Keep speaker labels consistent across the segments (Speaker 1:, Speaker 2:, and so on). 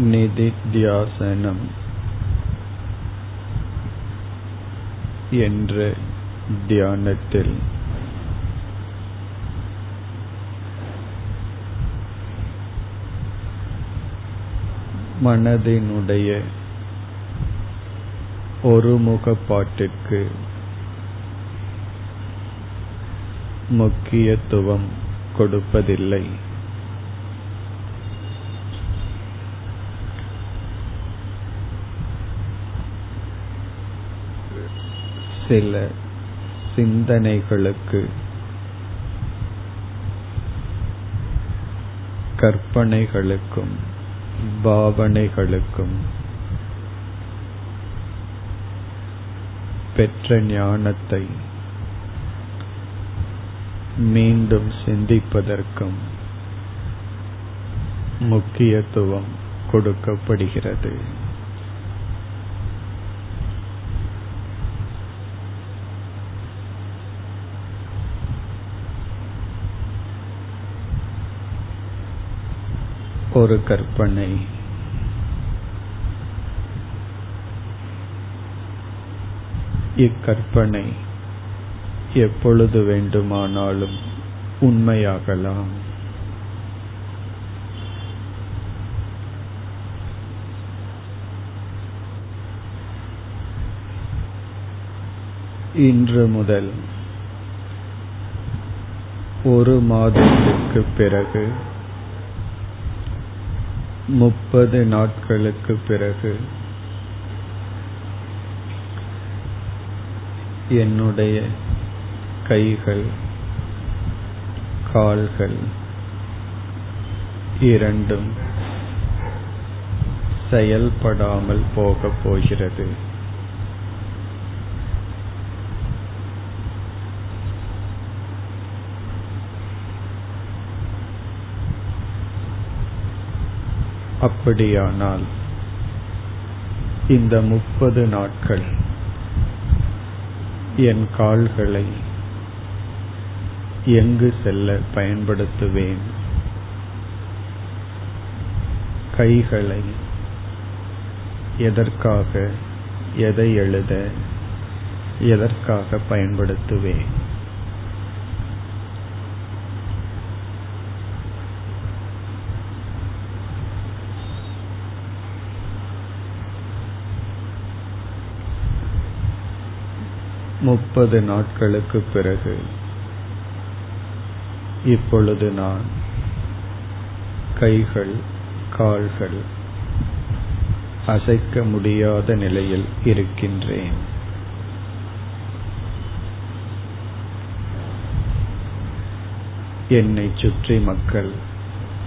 Speaker 1: நிதித்தியாசனம் என்ற தியானத்தில். மனதினுடைய ஒருமுகப்பாட்டிற்கு முக்கியத்துவம் கொடுப்பதில்லை. சில சிந்தனைகளுக்கு கற்பனைகளுக்கும் பாவனைகளுக்கும் பெற்ற ஞானத்தை மீண்டும் சிந்திப்பதற்கும் முக்கியத்துவம் கொடுக்கப்படுகிறது. ஒரு கற்பனை. இக்கற்பனை எப்பொழுது வேண்டுமானாலும் உண்மையாகலாம். இன்று முதல் ஒரு மாதத்திற்கு பிறகு முப்பது நாட்களுக்கு பிறகு என்னுடைய கைகள் கால்கள் இரண்டும் செயல்படாமல் போகப் போகிறது. அப்படியானால் இந்த முப்பது நாட்கள் என் கால்களை எங்கு செல்ல பயன்படுத்துவேன்? கைகளை எதற்காக எதை எழுத எதற்காக பயன்படுத்துவேன்? முப்பது நாட்களுக்கு பிறகு இப்பொழுது நான் கைகள் கால்கள் அசைக்க முடியாத நிலையில் இருக்கின்றேன். என்னை சுற்றி மக்கள்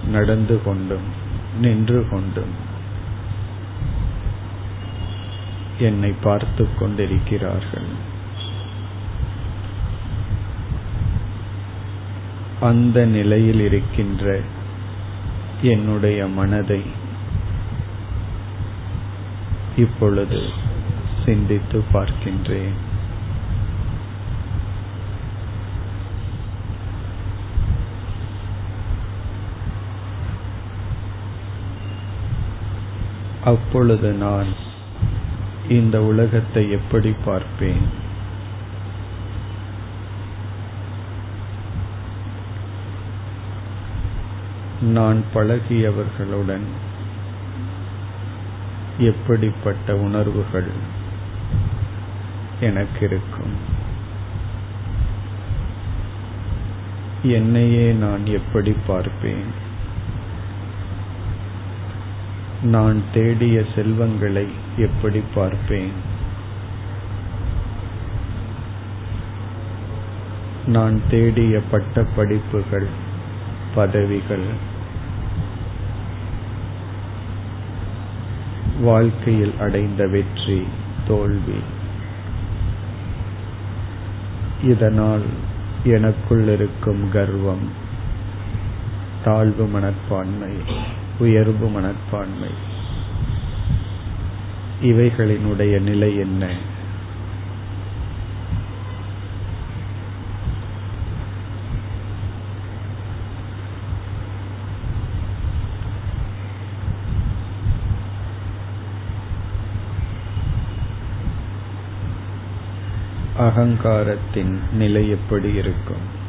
Speaker 1: நடந்து கொண்டும் நின்று கொண்டும் என்னை பார்த்து கொண்டிருக்கிறார்கள். அந்த நிலையில் இருக்கின்ற என்னுடைய மனதை இப்பொழுது சிந்தித்து பார்க்கின்றேன். அப்பொழுது நான் இந்த உலகத்தை எப்படி பார்ப்பேன்? நான் பழகியவர்களுடன் எப்படிப்பட்ட உணர்வுகள் எனக்கு இருக்கும் என்னையே நான் எப்படி பார்ப்பேன்? நான் தேடிய செல்வங்களை எப்படி பார்ப்பேன்? நான் தேடிய பட்ட படிப்புகள் பதவிகள் வாழ்க்கையில் அடைந்த வெற்றி தோல்வி. இதனால் எனக்குள் இருக்கும் கர்வம் தாழ்வு மனப்பான்மை உயர்வு மனப்பான்மை. இவைகளினுடைய நிலை என்ன? அகங்காரத்தின் நிலை எப்படி இருக்கும்?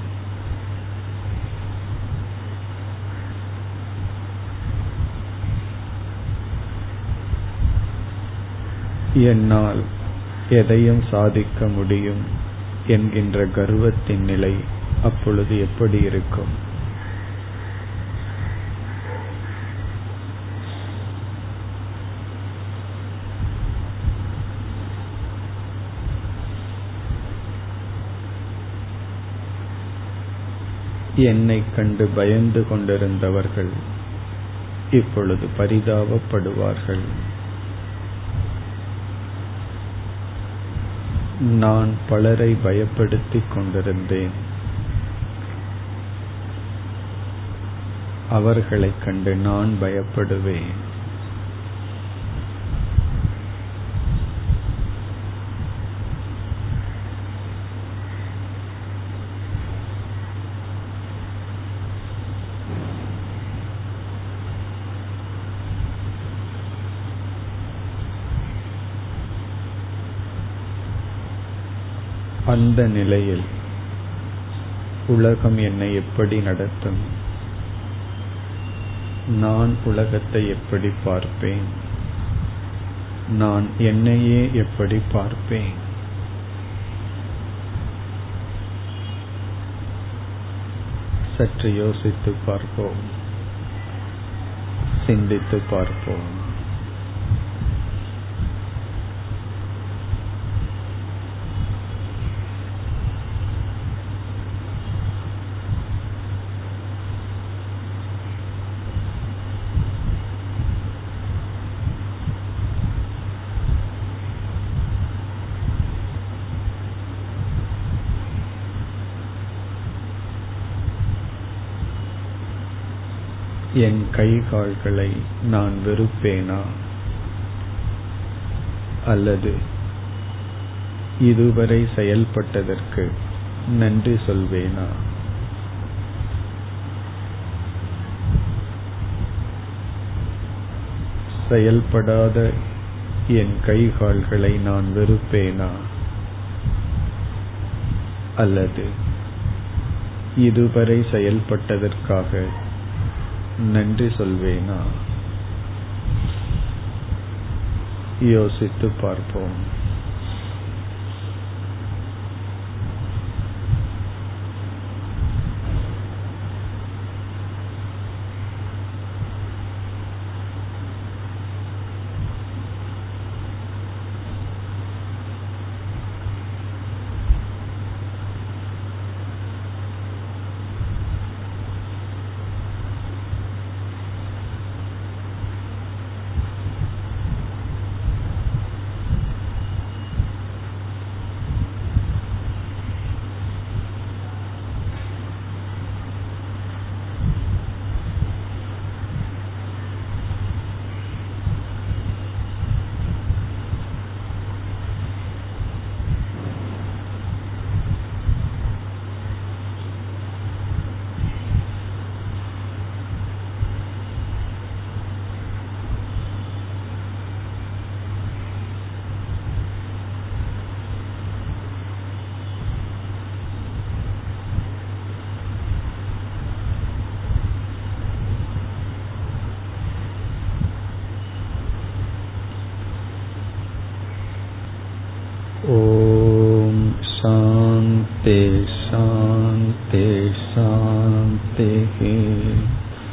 Speaker 1: என்னால் எதையும் சாதிக்க முடியும் என்கின்ற கர்வத்தின் நிலை அப்பொழுது எப்படி இருக்கும்? என்னை கண்டு பயந்து கொண்டிருந்தவர்கள் இப்பொழுது பரிதாபப்படுவார்கள். நான் பலரை பயப்படுத்திக் கொண்டிருந்தேன். அவர்களைக் கண்டு நான் பயப்படுவேன். அந்த நிலையில் உலகம் என்னை எப்படி நடத்தும்? நான் உலகத்தை எப்படி பார்ப்பேன்? நான் என்னையே எப்படி பார்ப்பேன்? சற்று யோசித்து பார்ப்போம். சிந்தித்து பார்ப்போம். என் கை கால்களை நான் வெறுப்பேனா? அல்லது இதுவரை செயல்பட்டதற்கு நன்றி சொல்வேனா? செயல்படாத என் கை கால்களை நான் வெறுப்பேனா? அல்லது இதுவரை செயல்பட்டதற்காக நன்றி சொல்வேனா? யோசித்து பார்ப்போம்.